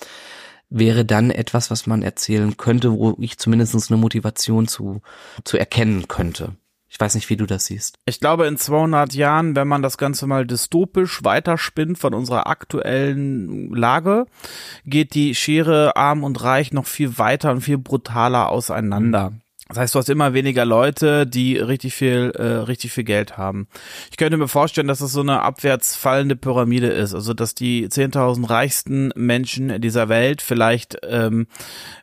wäre dann etwas, was man erzählen könnte, wo ich zumindestens eine Motivation zu, zu erkennen könnte. Ich weiß nicht, wie du das siehst. Ich glaube, in 200 Jahren, wenn man das Ganze mal dystopisch weiterspinnt von unserer aktuellen Lage, geht die Schere arm und reich noch viel weiter und viel brutaler auseinander. Das heißt, du hast immer weniger Leute, die richtig viel, äh, richtig viel Geld haben. Ich könnte mir vorstellen, dass es so eine abwärts fallende Pyramide ist. Also, dass die 10.000 reichsten Menschen dieser Welt vielleicht, ähm,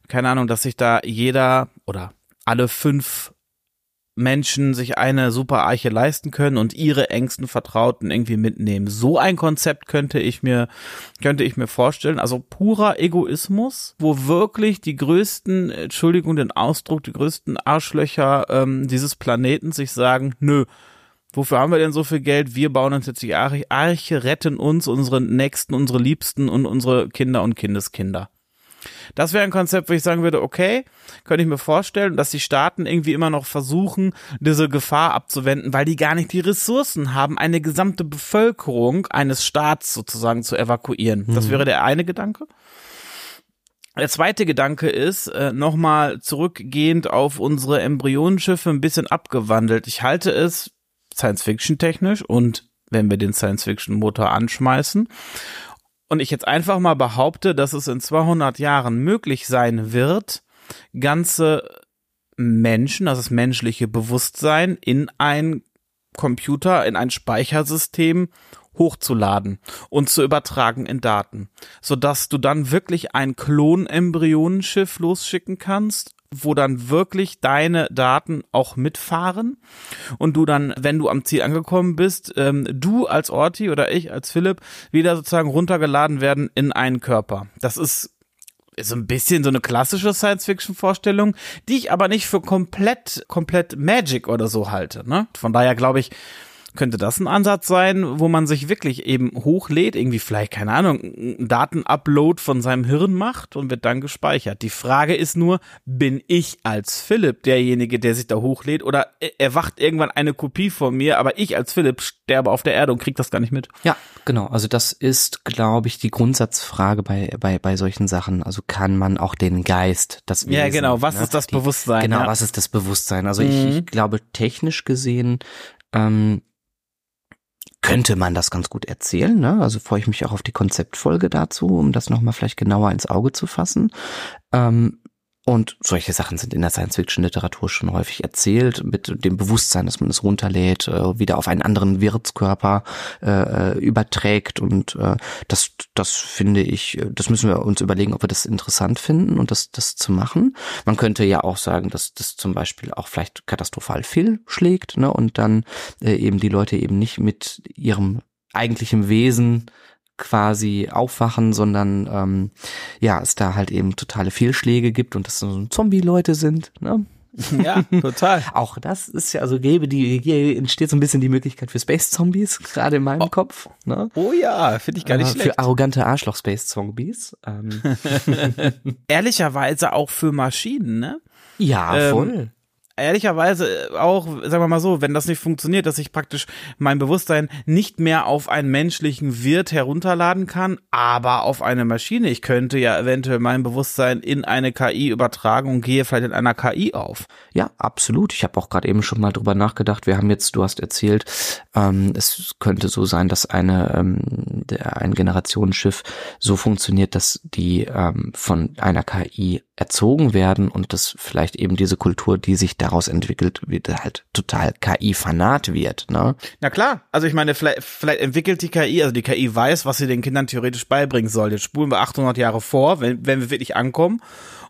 keine Ahnung, dass sich da jeder oder alle fünf Menschen sich eine super Arche leisten können und ihre engsten Vertrauten irgendwie mitnehmen. So ein Konzept könnte ich mir, könnte ich mir vorstellen. Also purer Egoismus, wo wirklich die größten, Entschuldigung den Ausdruck, die größten Arschlöcher ähm, dieses Planeten sich sagen, nö, Wofür haben wir denn so viel Geld? Wir bauen uns jetzt die Arche, Arche retten uns, unsere Nächsten, unsere Liebsten und unsere Kinder und Kindeskinder. Das wäre ein Konzept, wo ich sagen würde, okay, könnte ich mir vorstellen, dass die Staaten irgendwie immer noch versuchen, diese Gefahr abzuwenden, weil die gar nicht die Ressourcen haben, eine gesamte Bevölkerung eines Staats sozusagen zu evakuieren. Mhm. Das wäre der eine Gedanke. Der zweite Gedanke ist, äh, nochmal zurückgehend auf unsere Embryonenschiffe ein bisschen abgewandelt. Ich halte es Science-Fiction technisch und wenn wir den Science-Fiction-Motor anschmeißen und ich jetzt einfach mal behaupte, dass es in 200 Jahren möglich sein wird, ganze Menschen, also das menschliche Bewusstsein in ein Computer, in ein Speichersystem hochzuladen und zu übertragen in Daten, sodass du dann wirklich ein Klon-Embryonenschiff losschicken kannst, wo dann wirklich deine Daten auch mitfahren und du dann, wenn du am Ziel angekommen bist, ähm, du als Orti oder ich als Philipp wieder sozusagen runtergeladen werden in einen Körper. Das ist so ein bisschen so eine klassische Science-Fiction-Vorstellung, die ich aber nicht für komplett, komplett Magic oder so halte. Ne? Von daher glaube ich, könnte das ein Ansatz sein, wo man sich wirklich eben hochlädt, irgendwie vielleicht, keine Ahnung, einen Datenupload von seinem Hirn macht und wird dann gespeichert. Die Frage ist nur, bin ich als Philipp derjenige, der sich da hochlädt oder erwacht irgendwann eine Kopie von mir, aber ich als Philipp sterbe auf der Erde und krieg das gar nicht mit? Ja, genau. Also das ist, glaube ich, die Grundsatzfrage bei, bei, bei solchen Sachen. Also kann man auch den Geist, das Wesen, Ja, genau. Was ne? ist das die, Bewusstsein? Genau, ja. was ist das Bewusstsein? Also mhm. ich, ich glaube, technisch gesehen ähm, könnte man das ganz gut erzählen. Ne? Also freue ich mich auch auf die Konzeptfolge dazu, um das nochmal vielleicht genauer ins Auge zu fassen. Ähm, und solche Sachen sind in der Science-Fiction-Literatur schon häufig erzählt, mit dem Bewusstsein, dass man es runterlädt, äh, wieder auf einen anderen Wirtskörper äh, überträgt. Und äh, das, das finde ich, das müssen wir uns überlegen, ob wir das interessant finden und das, das zu machen. Man könnte ja auch sagen, dass das zum Beispiel auch vielleicht katastrophal fehlschlägt, ne? Und dann äh, eben die Leute eben nicht mit ihrem eigentlichen Wesen quasi aufwachen, sondern ähm, ja, es da halt eben totale Fehlschläge gibt und das so Zombie-Leute sind. Ne? Ja, total. Auch das ist ja, also gäbe die, hier entsteht so ein bisschen die Möglichkeit für Space-Zombies, gerade in meinem oh. Kopf. Ne? Oh ja, finde ich gar nicht äh, schlecht. Für arrogante Arschloch-Space-Zombies. Ähm. Ehrlicherweise auch für Maschinen, ne? Ja, ähm, voll ehrlicherweise auch, sagen wir mal so, wenn das nicht funktioniert, dass ich praktisch mein Bewusstsein nicht mehr auf einen menschlichen Wirt herunterladen kann, aber auf eine Maschine. Ich könnte ja eventuell mein Bewusstsein in eine KI übertragen und gehe vielleicht in einer KI auf. Ja, absolut. Ich habe auch gerade eben schon mal drüber nachgedacht. Wir haben jetzt, du hast erzählt, ähm, es könnte so sein, dass eine ähm, ein Generationsschiff so funktioniert, dass die ähm, von einer KI erzogen werden und dass vielleicht eben diese Kultur, die sich daraus entwickelt, wird halt total KI-Fanat wird, ne? Na klar, also ich meine, vielleicht, vielleicht entwickelt die KI, also die KI weiß, was sie den Kindern theoretisch beibringen soll. Jetzt spulen wir 800 Jahre vor, wenn, wenn wir wirklich ankommen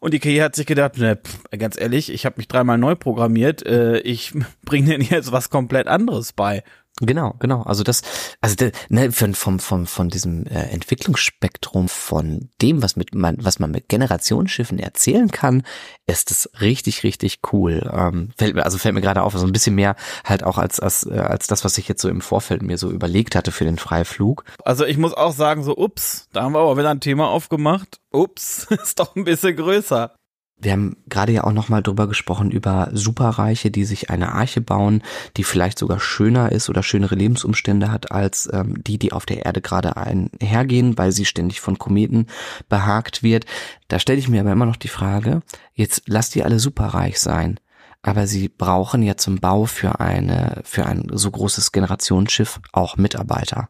und die KI hat sich gedacht, ne, pff, ganz ehrlich, ich habe mich dreimal neu programmiert, äh, ich bringe denen jetzt was komplett anderes bei. Genau, genau. Also das, also de, ne, von, vom, vom, von diesem äh, Entwicklungsspektrum von dem, was mit man, was man mit Generationsschiffen erzählen kann, ist es richtig, richtig cool. Ähm, fällt mir, also fällt mir gerade auf, so also ein bisschen mehr halt auch als als äh, als das, was ich jetzt so im Vorfeld mir so überlegt hatte für den Freiflug. Also ich muss auch sagen, so ups, da haben wir aber wieder ein Thema aufgemacht. Ups, ist doch ein bisschen größer. Wir haben gerade ja auch nochmal drüber gesprochen über Superreiche, die sich eine Arche bauen, die vielleicht sogar schöner ist oder schönere Lebensumstände hat als ähm, die, die auf der Erde gerade einhergehen, weil sie ständig von Kometen behagt wird. Da stelle ich mir aber immer noch die Frage, jetzt lasst die alle superreich sein. Aber sie brauchen ja zum Bau für eine, für ein so großes Generationsschiff auch Mitarbeiter.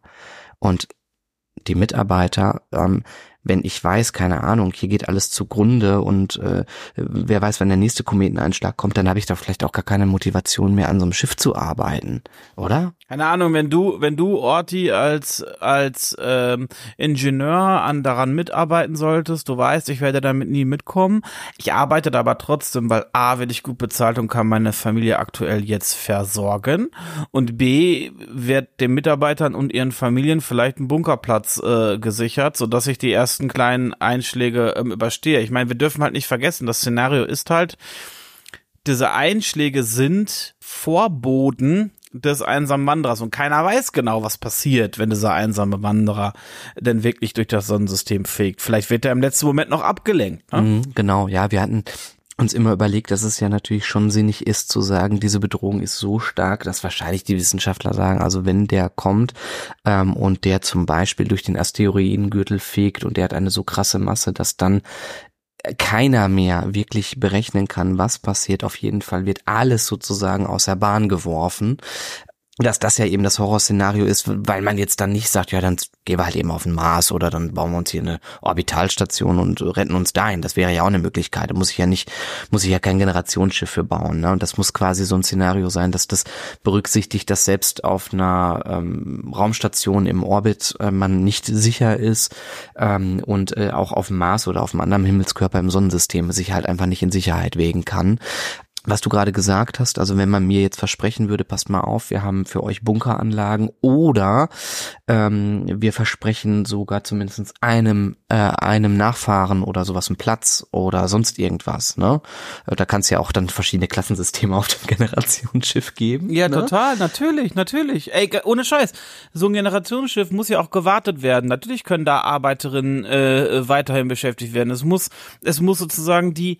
Und die Mitarbeiter ähm, wenn ich weiß, keine Ahnung, hier geht alles zugrunde und äh, wer weiß, wenn der nächste Kometeneinschlag kommt, dann habe ich da vielleicht auch gar keine Motivation mehr an so einem Schiff zu arbeiten, oder? Keine Ahnung, wenn du, wenn du Orti als als ähm, Ingenieur an daran mitarbeiten solltest, du weißt, ich werde damit nie mitkommen. Ich arbeite da aber trotzdem, weil A, werde ich gut bezahlt und kann meine Familie aktuell jetzt versorgen und B, wird den Mitarbeitern und ihren Familien vielleicht ein Bunkerplatz äh, gesichert, so dass ich die ersten ersten kleinen Einschläge ähm, überstehe. Ich meine, wir dürfen halt nicht vergessen, das Szenario ist halt, diese Einschläge sind Vorboden des einsamen Wanderers und keiner weiß genau, was passiert, wenn dieser einsame Wanderer denn wirklich durch das Sonnensystem fegt. Vielleicht wird er im letzten Moment noch abgelenkt. Ne? Mhm, genau, ja, wir hatten uns immer überlegt, dass es ja natürlich schon sinnig ist zu sagen, diese Bedrohung ist so stark, dass wahrscheinlich die Wissenschaftler sagen, also wenn der kommt ähm, und der zum Beispiel durch den Asteroidengürtel fegt und der hat eine so krasse Masse, dass dann keiner mehr wirklich berechnen kann, was passiert. Auf jeden Fall wird alles sozusagen aus der Bahn geworfen. Dass das ja eben das Horrorszenario ist, weil man jetzt dann nicht sagt, ja, dann gehen wir halt eben auf den Mars oder dann bauen wir uns hier eine Orbitalstation und retten uns dahin. Das wäre ja auch eine Möglichkeit. Da muss ich ja nicht, muss ich ja kein Generationsschiff für bauen. Ne? Und das muss quasi so ein Szenario sein, dass das berücksichtigt, dass selbst auf einer ähm, Raumstation im Orbit äh, man nicht sicher ist ähm, und äh, auch auf dem Mars oder auf einem anderen Himmelskörper im Sonnensystem sich halt einfach nicht in Sicherheit wägen kann was du gerade gesagt hast, also wenn man mir jetzt versprechen würde, passt mal auf, wir haben für euch Bunkeranlagen oder ähm, wir versprechen sogar zumindest einem äh, einem Nachfahren oder sowas einen Platz oder sonst irgendwas, ne? Äh, da kann es ja auch dann verschiedene Klassensysteme auf dem Generationsschiff geben. Ja, ne? total, natürlich, natürlich. Ey, ohne Scheiß. So ein Generationsschiff muss ja auch gewartet werden. Natürlich können da Arbeiterinnen äh, weiterhin beschäftigt werden. Es muss, es muss sozusagen die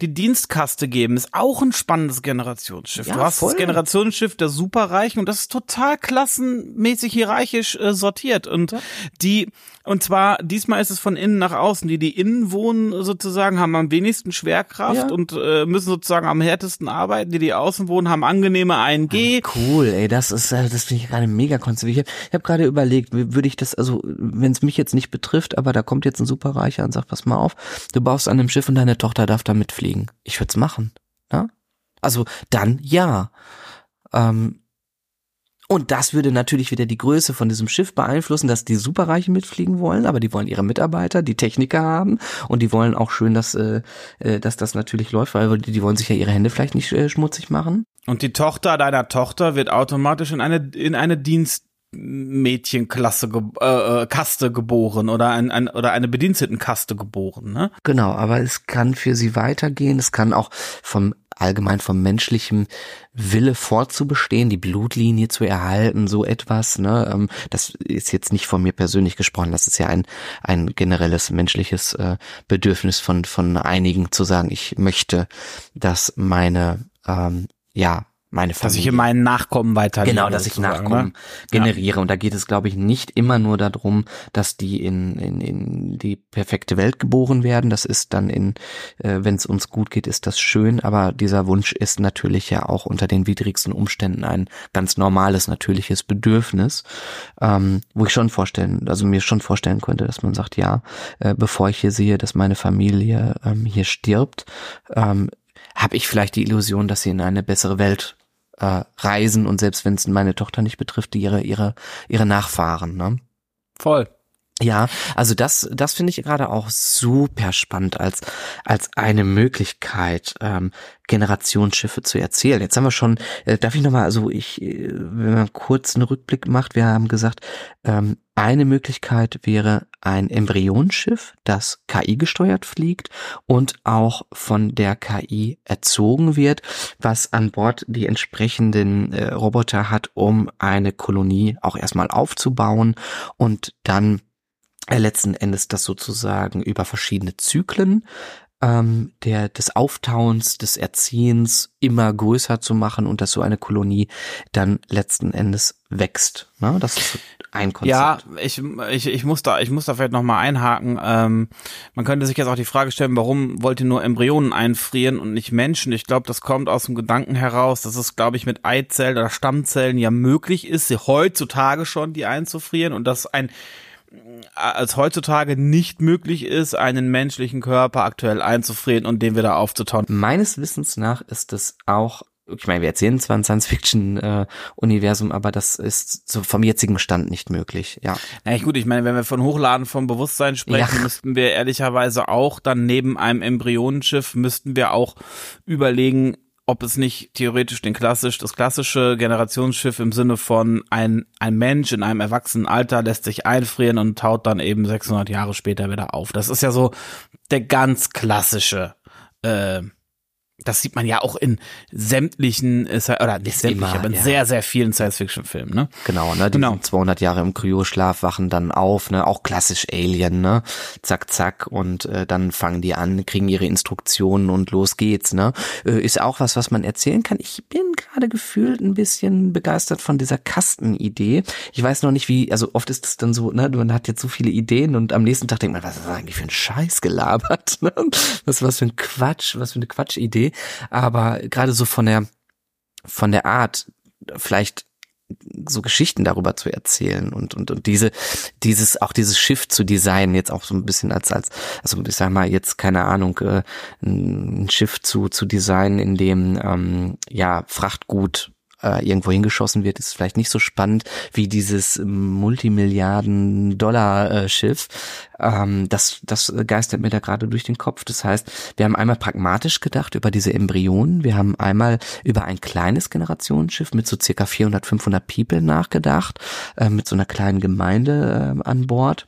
die Dienstkaste geben, ist auch ein spannendes Generationsschiff. Ja, du hast voll. das Generationsschiff der Superreichen und das ist total klassenmäßig hierarchisch äh, sortiert und ja. die und zwar diesmal ist es von innen nach außen. Die die innen wohnen sozusagen haben am wenigsten Schwerkraft ja. und äh, müssen sozusagen am härtesten arbeiten. Die die außen wohnen haben angenehme 1G. Ah, cool, ey, das ist äh, das finde ich gerade mega konzipiert. Ich habe hab gerade überlegt, würde ich das also wenn es mich jetzt nicht betrifft, aber da kommt jetzt ein Superreicher und sagt, pass mal auf, du baust an einem Schiff und deine Tochter darf da mitfliegen fliegen. Ich würde es machen. Ja? Also dann ja. Ähm, und das würde natürlich wieder die Größe von diesem Schiff beeinflussen, dass die Superreichen mitfliegen wollen, aber die wollen ihre Mitarbeiter, die Techniker haben und die wollen auch schön, dass, äh, äh dass das natürlich läuft, weil die, die wollen sich ja ihre Hände vielleicht nicht äh, schmutzig machen. Und die Tochter deiner Tochter wird automatisch in eine in eine Dienst Mädchenklasse äh, äh, Kaste geboren oder ein, ein oder eine Bedienstetenkaste geboren, ne? Genau, aber es kann für sie weitergehen, es kann auch vom allgemein vom menschlichen Wille fortzubestehen, die Blutlinie zu erhalten, so etwas. Ne? Ähm, das ist jetzt nicht von mir persönlich gesprochen, das ist ja ein, ein generelles menschliches äh, Bedürfnis von, von einigen zu sagen, ich möchte, dass meine ähm, ja meine Familie. Dass ich in meinen Nachkommen weitergebe. Genau, dass ich Nachkommen ne? generiere. Ja. Und da geht es, glaube ich, nicht immer nur darum, dass die in, in, in die perfekte Welt geboren werden. Das ist dann in, äh, wenn es uns gut geht, ist das schön. Aber dieser Wunsch ist natürlich ja auch unter den widrigsten Umständen ein ganz normales, natürliches Bedürfnis, ähm, wo ich schon vorstellen, also mir schon vorstellen könnte, dass man sagt, ja, äh, bevor ich hier sehe, dass meine Familie ähm, hier stirbt, ähm, habe ich vielleicht die Illusion, dass sie in eine bessere Welt äh, reisen und selbst wenn es meine Tochter nicht betrifft, die ihre ihre ihre Nachfahren. Ne? Voll. Ja, also das, das finde ich gerade auch super spannend als als eine Möglichkeit, ähm, Generationsschiffe zu erzählen. Jetzt haben wir schon, äh, darf ich nochmal, also ich, äh, wenn man kurz einen Rückblick macht, wir haben gesagt, ähm, eine Möglichkeit wäre ein Embryonschiff, das KI gesteuert fliegt und auch von der KI erzogen wird, was an Bord die entsprechenden äh, Roboter hat, um eine Kolonie auch erstmal aufzubauen und dann äh, letzten Endes das sozusagen über verschiedene Zyklen ähm, der des Auftauens, des Erziehens immer größer zu machen und dass so eine Kolonie dann letzten Endes wächst. Ne? Das ist ein Konzept. Ja, ich, ich, ich muss da, ich muss da vielleicht nochmal einhaken. Ähm, man könnte sich jetzt auch die Frage stellen, warum wollt ihr nur Embryonen einfrieren und nicht Menschen? Ich glaube, das kommt aus dem Gedanken heraus, dass es, glaube ich, mit Eizellen oder Stammzellen ja möglich ist, sie heutzutage schon die einzufrieren und dass ein als heutzutage nicht möglich ist, einen menschlichen Körper aktuell einzufrieren und den wieder aufzutauen. Meines Wissens nach ist es auch ich meine, wir erzählen zwar ein Science-Fiction-Universum, äh, aber das ist so vom jetzigen Stand nicht möglich, ja. Na ja, gut, ich meine, wenn wir von Hochladen vom Bewusstsein sprechen, ja. müssten wir ehrlicherweise auch dann neben einem Embryonenschiff müssten wir auch überlegen, ob es nicht theoretisch den klassisch, das klassische Generationsschiff im Sinne von ein, ein Mensch in einem erwachsenen Alter lässt sich einfrieren und taut dann eben 600 Jahre später wieder auf. Das ist ja so der ganz klassische äh, das sieht man ja auch in sämtlichen, äh, oder nicht sämtlich, aber in ja. sehr, sehr vielen Science-Fiction-Filmen, ne? Genau, ne? Die genau. 200 Jahre im Kryoschlaf wachen dann auf, ne? Auch klassisch Alien, ne? Zack, zack und äh, dann fangen die an, kriegen ihre Instruktionen und los geht's, ne? Äh, ist auch was, was man erzählen kann. Ich bin gerade gefühlt ein bisschen begeistert von dieser Kastenidee. Ich weiß noch nicht, wie, also oft ist es dann so, ne? Man hat jetzt so viele Ideen und am nächsten Tag denkt man, was ist das eigentlich für ein Scheiß gelabert, ne? Was, was für ein Quatsch, was für eine Quatschidee aber gerade so von der von der Art vielleicht so Geschichten darüber zu erzählen und und und diese dieses auch dieses Schiff zu designen jetzt auch so ein bisschen als als also ich sag mal jetzt keine Ahnung äh, ein Schiff zu zu designen in dem ähm, ja Frachtgut äh, irgendwo hingeschossen wird, ist vielleicht nicht so spannend wie dieses Multimilliarden-Dollar-Schiff. Ähm, das, das geistert mir da gerade durch den Kopf. Das heißt, wir haben einmal pragmatisch gedacht über diese Embryonen. Wir haben einmal über ein kleines Generationsschiff mit so circa 400, 500 People nachgedacht, äh, mit so einer kleinen Gemeinde äh, an Bord.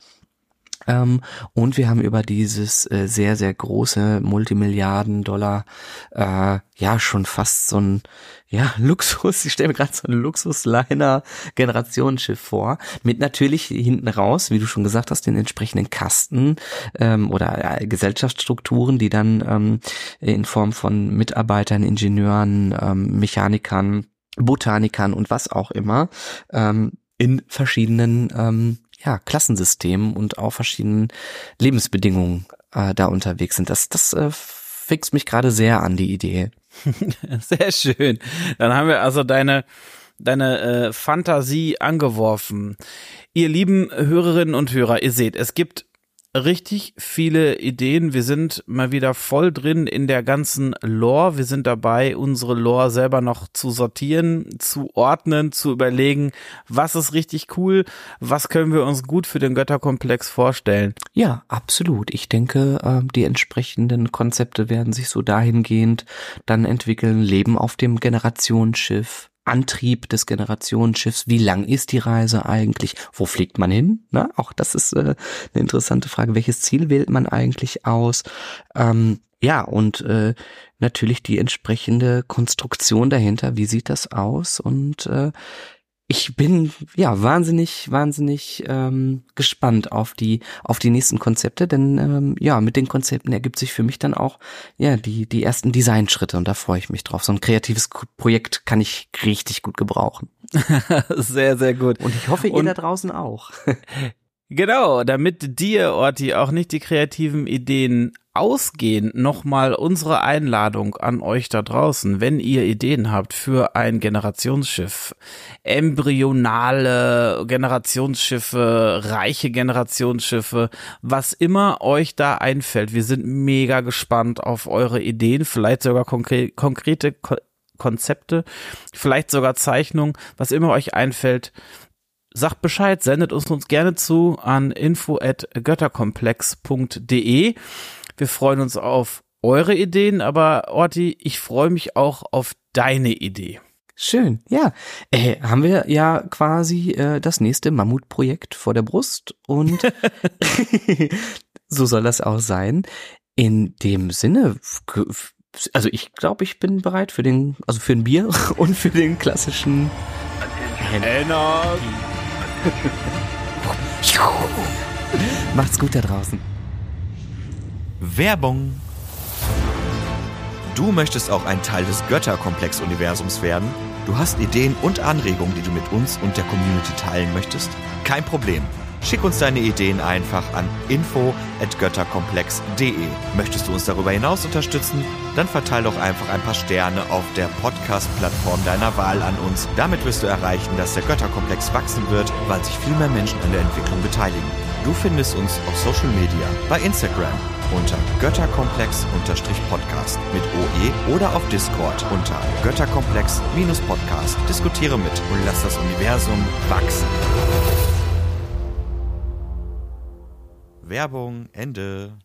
Ähm, und wir haben über dieses äh, sehr, sehr große Multimilliarden-Dollar, äh, ja, schon fast so ein, ja, Luxus, ich stelle mir gerade so ein Luxusliner-Generationsschiff vor, mit natürlich hinten raus, wie du schon gesagt hast, den entsprechenden Kasten ähm, oder äh, Gesellschaftsstrukturen, die dann ähm, in Form von Mitarbeitern, Ingenieuren, ähm, Mechanikern, Botanikern und was auch immer ähm, in verschiedenen ähm, ja, Klassensystemen und auch verschiedenen Lebensbedingungen äh, da unterwegs sind. Das, das äh, fixt mich gerade sehr an die Idee. Sehr schön. Dann haben wir also deine deine äh, Fantasie angeworfen. Ihr lieben Hörerinnen und Hörer, ihr seht, es gibt richtig viele Ideen. Wir sind mal wieder voll drin in der ganzen Lore. Wir sind dabei, unsere Lore selber noch zu sortieren, zu ordnen, zu überlegen, was ist richtig cool, was können wir uns gut für den Götterkomplex vorstellen. Ja, absolut. Ich denke, äh, die entsprechenden Konzepte werden sich so dahingehend dann entwickeln. Leben auf dem Generationsschiff, Antrieb des Generationsschiffs, wie lang ist die Reise eigentlich, wo fliegt man hin? Na, auch das ist äh, eine interessante Frage. Welches Ziel wählt man eigentlich aus? Ähm, ja, und äh, natürlich die entsprechende Konstruktion dahinter. Wie sieht das aus? Und äh, ich bin ja wahnsinnig, wahnsinnig ähm, gespannt auf die auf die nächsten Konzepte, denn ähm, ja mit den Konzepten ergibt sich für mich dann auch ja die die ersten Designschritte und da freue ich mich drauf. So ein kreatives Projekt kann ich richtig gut gebrauchen. sehr sehr gut. Und ich hoffe ihr und da draußen auch. Genau, damit dir, Orti, auch nicht die kreativen Ideen ausgehen, nochmal unsere Einladung an euch da draußen, wenn ihr Ideen habt für ein Generationsschiff, embryonale Generationsschiffe, reiche Generationsschiffe, was immer euch da einfällt. Wir sind mega gespannt auf eure Ideen, vielleicht sogar konkre konkrete Ko Konzepte, vielleicht sogar Zeichnungen, was immer euch einfällt sagt Bescheid, sendet uns uns gerne zu an info@götterkomplex.de. Wir freuen uns auf eure Ideen, aber Orti, ich freue mich auch auf deine Idee. Schön, ja. Äh, haben wir ja quasi äh, das nächste Mammutprojekt vor der Brust und so soll das auch sein. In dem Sinne, also ich glaube, ich bin bereit für den, also für ein Bier und für den klassischen Energie. Macht's gut da draußen. Werbung. Du möchtest auch ein Teil des Götterkomplex-Universums werden? Du hast Ideen und Anregungen, die du mit uns und der Community teilen möchtest? Kein Problem. Schick uns deine Ideen einfach an info@götterkomplex.de. Möchtest du uns darüber hinaus unterstützen? Dann verteil doch einfach ein paar Sterne auf der Podcast-Plattform deiner Wahl an uns. Damit wirst du erreichen, dass der Götterkomplex wachsen wird, weil sich viel mehr Menschen an der Entwicklung beteiligen. Du findest uns auf Social Media, bei Instagram unter Götterkomplex-Podcast mit OE oder auf Discord unter Götterkomplex-Podcast. Diskutiere mit und lass das Universum wachsen. Werbung, Ende.